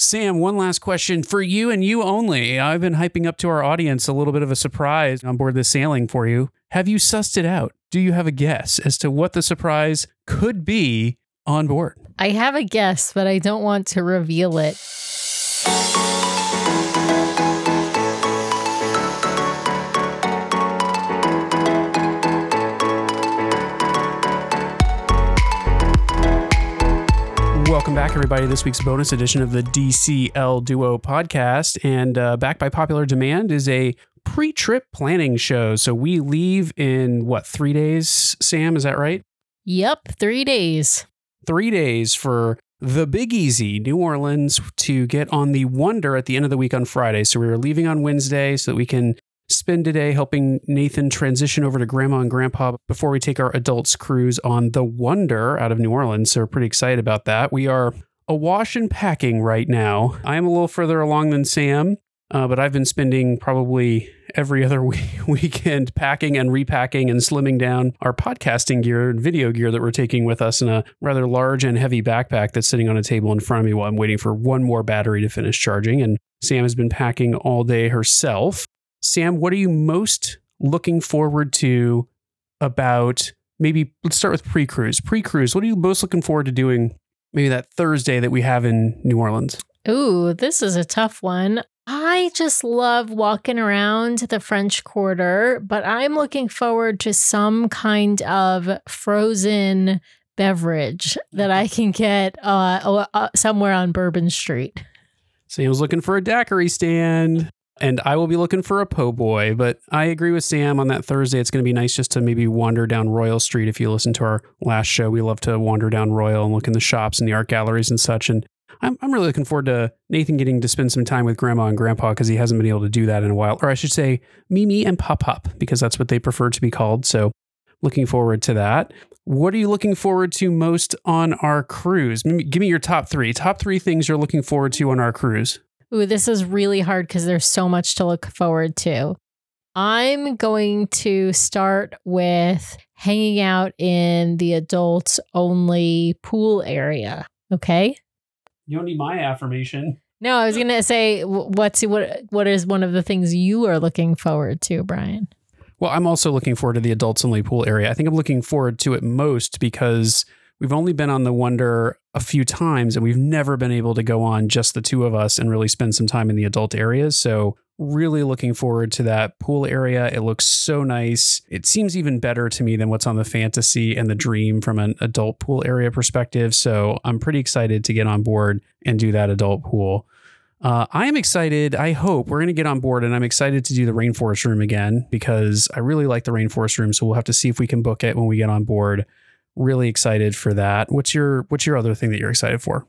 Sam, one last question for you and you only. I've been hyping up to our audience a little bit of a surprise on board this sailing for you. Have you sussed it out? Do you have a guess as to what the surprise could be on board? I have a guess, but I don't want to reveal it. Welcome back, everybody. This week's bonus edition of the DCL Duo podcast. And uh, back by popular demand is a pre trip planning show. So we leave in what, three days, Sam? Is that right? Yep, three days. Three days for the Big Easy, New Orleans, to get on the Wonder at the end of the week on Friday. So we were leaving on Wednesday so that we can spend today helping Nathan transition over to Grandma and Grandpa before we take our adults cruise on the Wonder out of New Orleans. So we're pretty excited about that. We are awash and packing right now. I am a little further along than Sam, uh, but I've been spending probably every other week- weekend packing and repacking and slimming down our podcasting gear and video gear that we're taking with us in a rather large and heavy backpack that's sitting on a table in front of me while I'm waiting for one more battery to finish charging. And Sam has been packing all day herself. Sam, what are you most looking forward to about maybe let's start with pre cruise. Pre cruise, what are you most looking forward to doing maybe that Thursday that we have in New Orleans? Ooh, this is a tough one. I just love walking around the French Quarter, but I'm looking forward to some kind of frozen beverage that I can get uh, uh, somewhere on Bourbon Street. Sam's looking for a daiquiri stand. And I will be looking for a po' boy, but I agree with Sam on that Thursday. It's going to be nice just to maybe wander down Royal Street. If you listen to our last show, we love to wander down Royal and look in the shops and the art galleries and such. And I'm, I'm really looking forward to Nathan getting to spend some time with Grandma and Grandpa because he hasn't been able to do that in a while. Or I should say, Mimi and Pop Pop, because that's what they prefer to be called. So looking forward to that. What are you looking forward to most on our cruise? Give me your top three. Top three things you're looking forward to on our cruise. Ooh, this is really hard because there's so much to look forward to. I'm going to start with hanging out in the adults only pool area. Okay. You don't need my affirmation. No, I was gonna say, what's what? What is one of the things you are looking forward to, Brian? Well, I'm also looking forward to the adults only pool area. I think I'm looking forward to it most because we've only been on the Wonder a few times and we've never been able to go on just the two of us and really spend some time in the adult areas. So, really looking forward to that pool area. It looks so nice. It seems even better to me than what's on the fantasy and the dream from an adult pool area perspective. So, I'm pretty excited to get on board and do that adult pool. Uh, I am excited. I hope we're going to get on board, and I'm excited to do the rainforest room again because I really like the rainforest room. So we'll have to see if we can book it when we get on board. Really excited for that. What's your What's your other thing that you're excited for?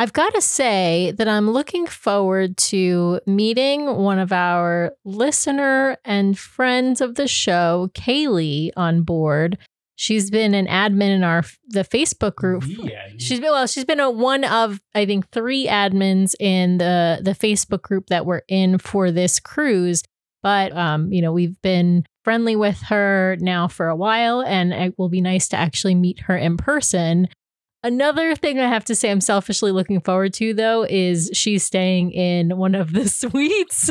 I've got to say that I'm looking forward to meeting one of our listener and friends of the show, Kaylee, on board. She's been an admin in our the Facebook group. Yeah. She's been well. She's been a, one of I think three admins in the the Facebook group that we're in for this cruise. But um, you know, we've been friendly with her now for a while, and it will be nice to actually meet her in person. Another thing I have to say I'm selfishly looking forward to though is she's staying in one of the suites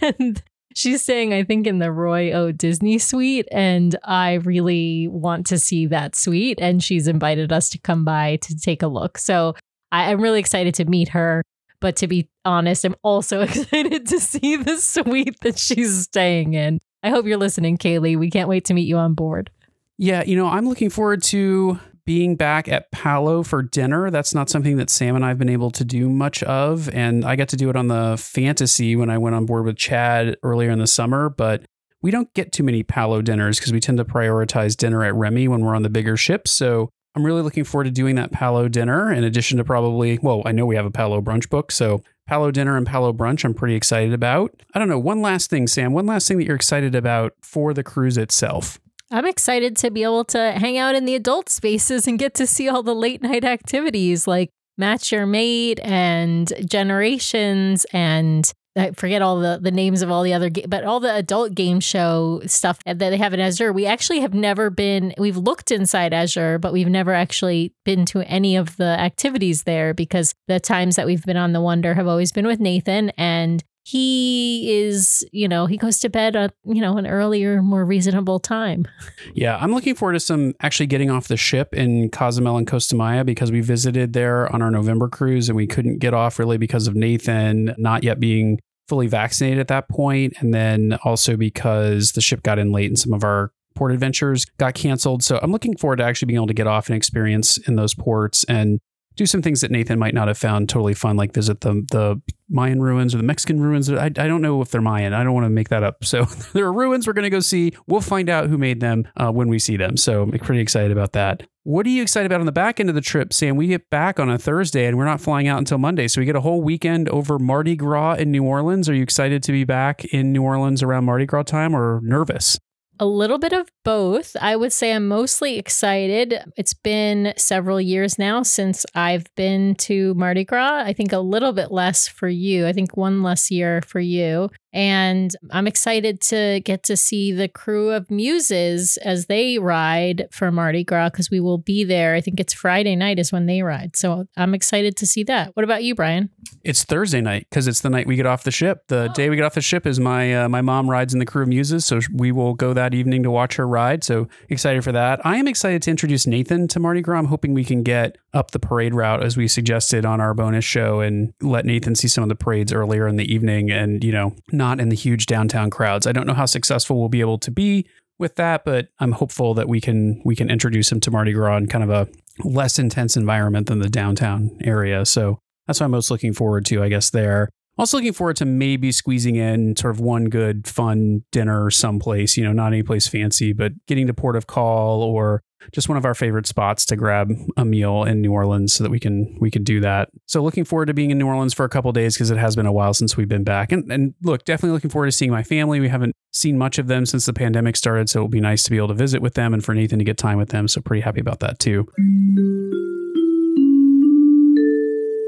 and she's staying I think in the Roy O Disney suite and I really want to see that suite and she's invited us to come by to take a look. So I, I'm really excited to meet her. But to be honest, I'm also excited to see the suite that she's staying in. I hope you're listening, Kaylee. We can't wait to meet you on board. Yeah, you know, I'm looking forward to being back at Palo for dinner. That's not something that Sam and I have been able to do much of. And I got to do it on the fantasy when I went on board with Chad earlier in the summer, but we don't get too many Palo dinners because we tend to prioritize dinner at Remy when we're on the bigger ships. So I'm really looking forward to doing that Palo dinner in addition to probably, well, I know we have a Palo brunch book. So Palo dinner and Palo brunch, I'm pretty excited about. I don't know. One last thing, Sam, one last thing that you're excited about for the cruise itself. I'm excited to be able to hang out in the adult spaces and get to see all the late night activities like Match Your Mate and Generations and I forget all the, the names of all the other, ga- but all the adult game show stuff that they have in Azure. We actually have never been, we've looked inside Azure, but we've never actually been to any of the activities there because the times that we've been on the Wonder have always been with Nathan. And he is, you know, he goes to bed at, you know, an earlier, more reasonable time. Yeah, I'm looking forward to some actually getting off the ship in Cozumel and Costa Maya because we visited there on our November cruise and we couldn't get off really because of Nathan not yet being fully vaccinated at that point, and then also because the ship got in late and some of our port adventures got canceled. So I'm looking forward to actually being able to get off and experience in those ports and do some things that Nathan might not have found totally fun, like visit the the Mayan ruins or the Mexican ruins. I, I don't know if they're Mayan. I don't want to make that up. So there are ruins we're going to go see. We'll find out who made them uh, when we see them. So I'm pretty excited about that. What are you excited about on the back end of the trip, Sam? We get back on a Thursday and we're not flying out until Monday. So we get a whole weekend over Mardi Gras in New Orleans. Are you excited to be back in New Orleans around Mardi Gras time or nervous? A little bit of both. I would say I'm mostly excited. It's been several years now since I've been to Mardi Gras. I think a little bit less for you. I think one less year for you. And I'm excited to get to see the Krewe of Muses as they ride for Mardi Gras because we will be there. I think it's Friday night is when they ride. So I'm excited to see that. What about you, Brian? It's Thursday night because it's the night we get off the ship. The Oh. day we get off the ship is my uh, my mom rides in the Krewe of Muses, so we will go that evening to watch her ride. So excited for that. I am excited to introduce Nathan to Mardi Gras. I'm hoping we can get up the parade route as we suggested on our bonus show and let Nathan see some of the parades earlier in the evening and you know not in the huge downtown crowds. I don't know how successful we'll be able to be with that, but I'm hopeful that we can we can introduce him to Mardi Gras in kind of a less intense environment than the downtown area. So that's what I'm most looking forward to, I guess, there. Also looking forward to maybe squeezing in sort of one good fun dinner someplace, you know, not any place fancy, but getting to Port of Call or just one of our favorite spots to grab a meal in New Orleans so that we can we can do that. So looking forward to being in New Orleans for a couple days because it has been a while since we've been back. And and look, definitely looking forward to seeing my family. We haven't seen much of them since the pandemic started, so it'll be nice to be able to visit with them and for Nathan to get time with them. So pretty happy about that too.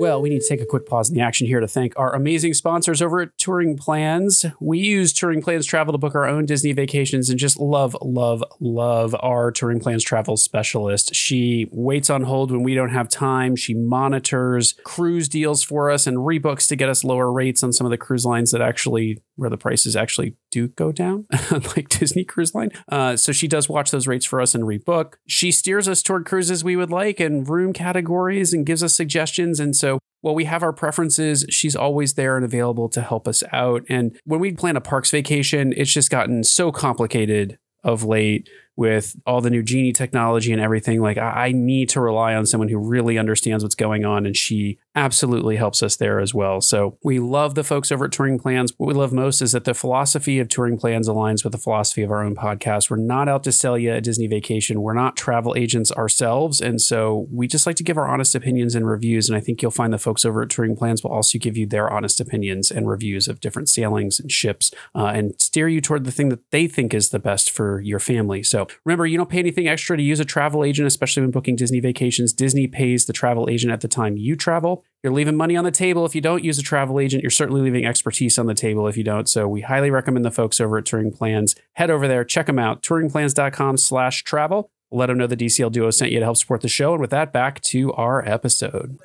Well, we need to take a quick pause in the action here to thank our amazing sponsors over at Touring Plans. We use Touring Plans Travel to book our own Disney vacations and just love, love, love our Touring Plans Travel specialist. She waits on hold when we don't have time. She monitors cruise deals for us and rebooks to get us lower rates on some of the cruise lines that actually, where the prices actually do go down, like Disney Cruise Line. Uh, so she does watch those rates for us and rebook. She steers us toward cruises we would like and room categories and gives us suggestions. And so while we have our preferences, she's always there and available to help us out. And when we plan a parks vacation, it's just gotten so complicated of late with all the new genie technology and everything. Like I, I need to rely on someone who really understands what's going on, and she absolutely helps us there as well. So we love the folks over at Touring Plans. What we love most is that the philosophy of Touring Plans aligns with the philosophy of our own podcast. We're not out to sell you a Disney vacation. We're not travel agents ourselves, and so we just like to give our honest opinions and reviews. And I think you'll find the folks over at Touring Plans will also give you their honest opinions and reviews of different sailings and ships, uh, and steer you toward the thing that they think is the best for your family. So remember, you don't pay anything extra to use a travel agent, especially when booking Disney vacations. Disney pays the travel agent at the time you travel. You're leaving money on the table if you don't use a travel agent. You're certainly leaving expertise on the table if you don't. So we highly recommend the folks over at Touring Plans. Head over there, check them out, touringplans.com slash travel. Let them know the DCL Duo sent you to help support the show. And with that, back to our episode.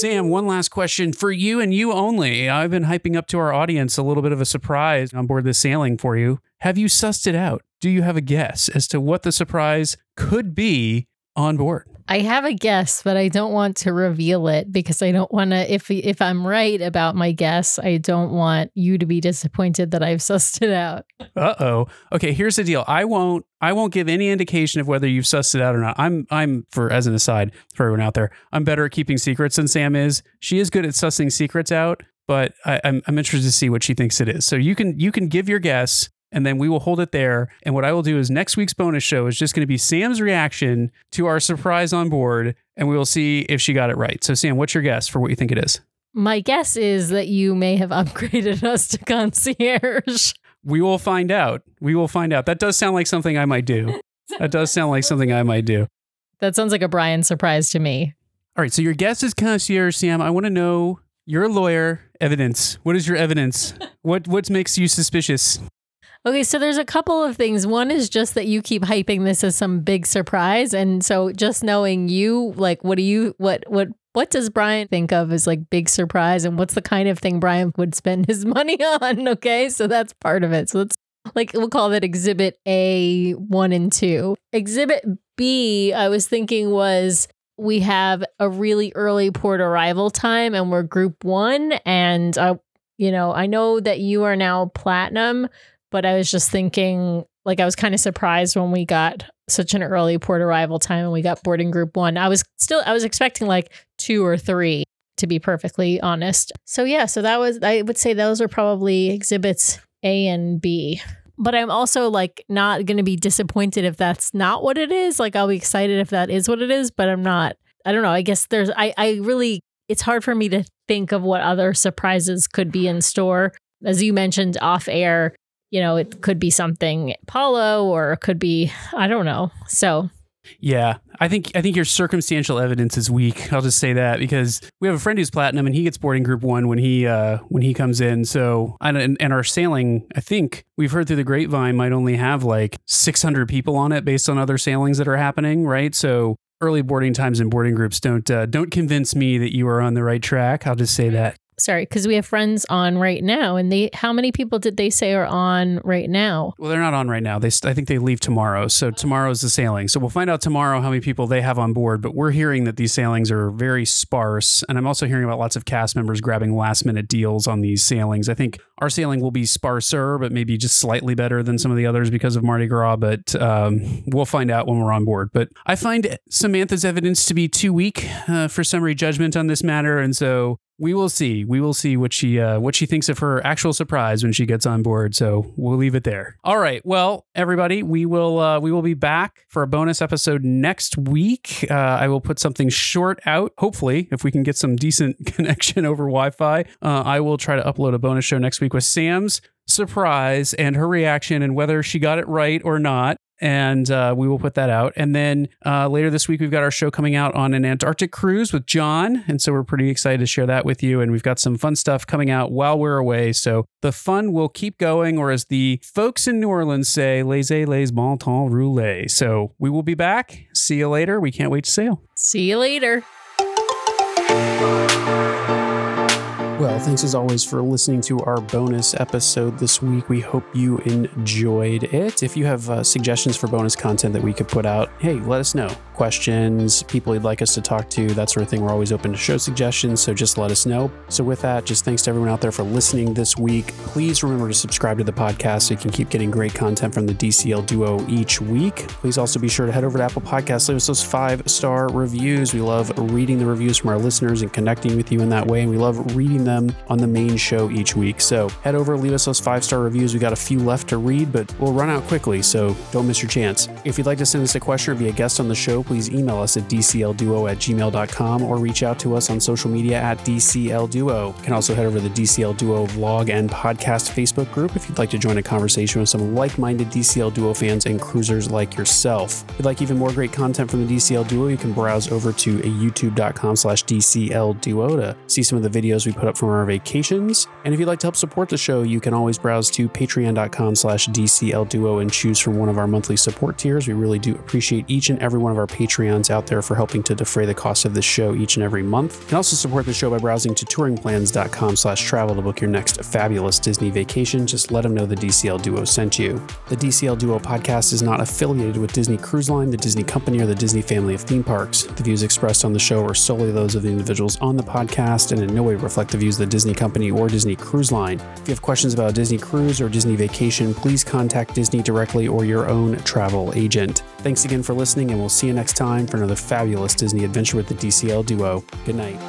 Sam, one last question for you and you only. I've been hyping up to our audience a little bit of a surprise on board this sailing for you. Have you sussed it out? Do you have a guess as to what the surprise could be on board? I have a guess, but I don't want to reveal it because I don't want to. If if I'm right about my guess, I don't want you to be disappointed that I've sussed it out. Uh oh. Okay, here's the deal. I won't. I won't give any indication of whether you've sussed it out or not. I'm. I'm for as an aside for everyone out there. I'm better at keeping secrets than Sam is. She is good at sussing secrets out, but I, I'm. I'm interested to see what she thinks it is. So you can. You can give your guess. And then we will hold it there. And what I will do is next week's bonus show is just going to be Sam's reaction to our surprise on board, and we will see if she got it right. So, Sam, what's your guess for what you think it is? My guess is that you may have upgraded us to concierge. We will find out. We will find out. That does sound like something I might do. That does sound like something I might do. That sounds like a Brian surprise to me. All right. So your guess is concierge, Sam. I want to know you're a lawyer. Evidence. What is your evidence? what what makes you suspicious? Okay, so there's a couple of things. One is just that you keep hyping this as some big surprise, and so just knowing you, like, what do you, what, what, what does Brian think of as like big surprise, and what's the kind of thing Brian would spend his money on? Okay, so that's part of it. So let's like we'll call that Exhibit A one and two. Exhibit B, I was thinking was we have a really early port arrival time, and we're Group One, and I, you know, I know that you are now Platinum but I was just thinking, like, I was kind of surprised when we got such an early port arrival time and we got boarding group one. I was still, I was expecting like two or three, to be perfectly honest. So, yeah, so that was, I would say those are probably exhibits A and B. But I'm also like not going to be disappointed if that's not what it is. Like, I'll be excited if that is what it is, but I'm not, I don't know. I guess there's, I, I really, it's hard for me to think of what other surprises could be in store. As you mentioned off air, you know, it could be something Palo or it could be, I don't know. So yeah, I think I think your circumstantial evidence is weak. I'll just say that because we have a friend who's platinum and he gets boarding group one when he uh, when he comes in. So and, and our sailing, I think we've heard through the grapevine might only have like 600 people on it based on other sailings that are happening, right? So early boarding times and boarding groups don't uh, don't convince me that you are on the right track. I'll just say that sorry, because we have friends on right now, and they how many people did they say are on right now? Well, they're not on right now. They I think they leave tomorrow. So tomorrow's the sailing. So we'll find out tomorrow how many people they have on board. But we're hearing that these sailings are very sparse, and I'm also hearing about lots of cast members grabbing last minute deals on these sailings. I think our sailing will be sparser, but maybe just slightly better than some of the others because of Mardi Gras. But um, we'll find out when we're on board. But I find Samantha's evidence to be too weak uh, for summary judgment on this matter, and so we will see. We will see what she uh, what she thinks of her actual surprise when she gets on board. So we'll leave it there. All right. Well, everybody, we will uh, we will be back for a bonus episode next week. Uh, I will put something short out. Hopefully, if we can get some decent connection over Wi-Fi, uh, I will try to upload a bonus show next week with Sam's surprise and her reaction and whether she got it right or not and uh, we will put that out. And then uh, later this week, we've got our show coming out on an Antarctic cruise with John, and so we're pretty excited to share that with you. And we've got some fun stuff coming out while we're away, so the fun will keep going, or as the folks in New Orleans say, "Laissez les bon temps rouler." So we will be back. See you later. We can't wait to sail. See you later. Well, thanks as always for listening to our bonus episode this week. We hope you enjoyed it. If you have uh, suggestions for bonus content that we could put out, hey, let us know. Questions, people you'd like us to talk to, that sort of thing. We're always open to show suggestions, so just let us know. So, with that, just thanks to everyone out there for listening this week. Please remember to subscribe to the podcast so you can keep getting great content from the DCL Duo each week. Please also be sure to head over to Apple Podcasts, leave us those five star reviews. We love reading the reviews from our listeners and connecting with you in that way, and we love reading them them on the main show each week. So head over, leave us those five star reviews. We got a few left to read, but we'll run out quickly, so don't miss your chance. If you'd like to send us a question or be a guest on the show, please email us at dclduo at gmail.com or reach out to us on social media at dclduo. You can also head over to the DCL Duo vlog and podcast Facebook group if you'd like to join a conversation with some like minded DCL Duo fans and cruisers like yourself. If you'd like even more great content from the DCL Duo, you can browse over to youtube.com slash DCL Duo to see some of the videos we put up from our vacations. And if you'd like to help support the show, you can always browse to patreon.com slash DCLDuo and choose from one of our monthly support tiers. We really do appreciate each and every one of our Patreons out there for helping to defray the cost of this show each and every month. You can also support the show by browsing to touringplans.com slash travel to book your next fabulous Disney vacation. Just let them know the DCL Duo sent you. The DCL Duo podcast is not affiliated with Disney Cruise Line, the Disney Company, or the Disney family of theme parks. The views expressed on the show are solely those of the individuals on the podcast and in no way reflect the views use the Disney Company or Disney Cruise Line. If you have questions about Disney cruise or Disney vacation, please contact Disney directly or your own travel agent. Thanks again for listening, and we'll see you next time for another fabulous Disney adventure with the DCL duo. Good night.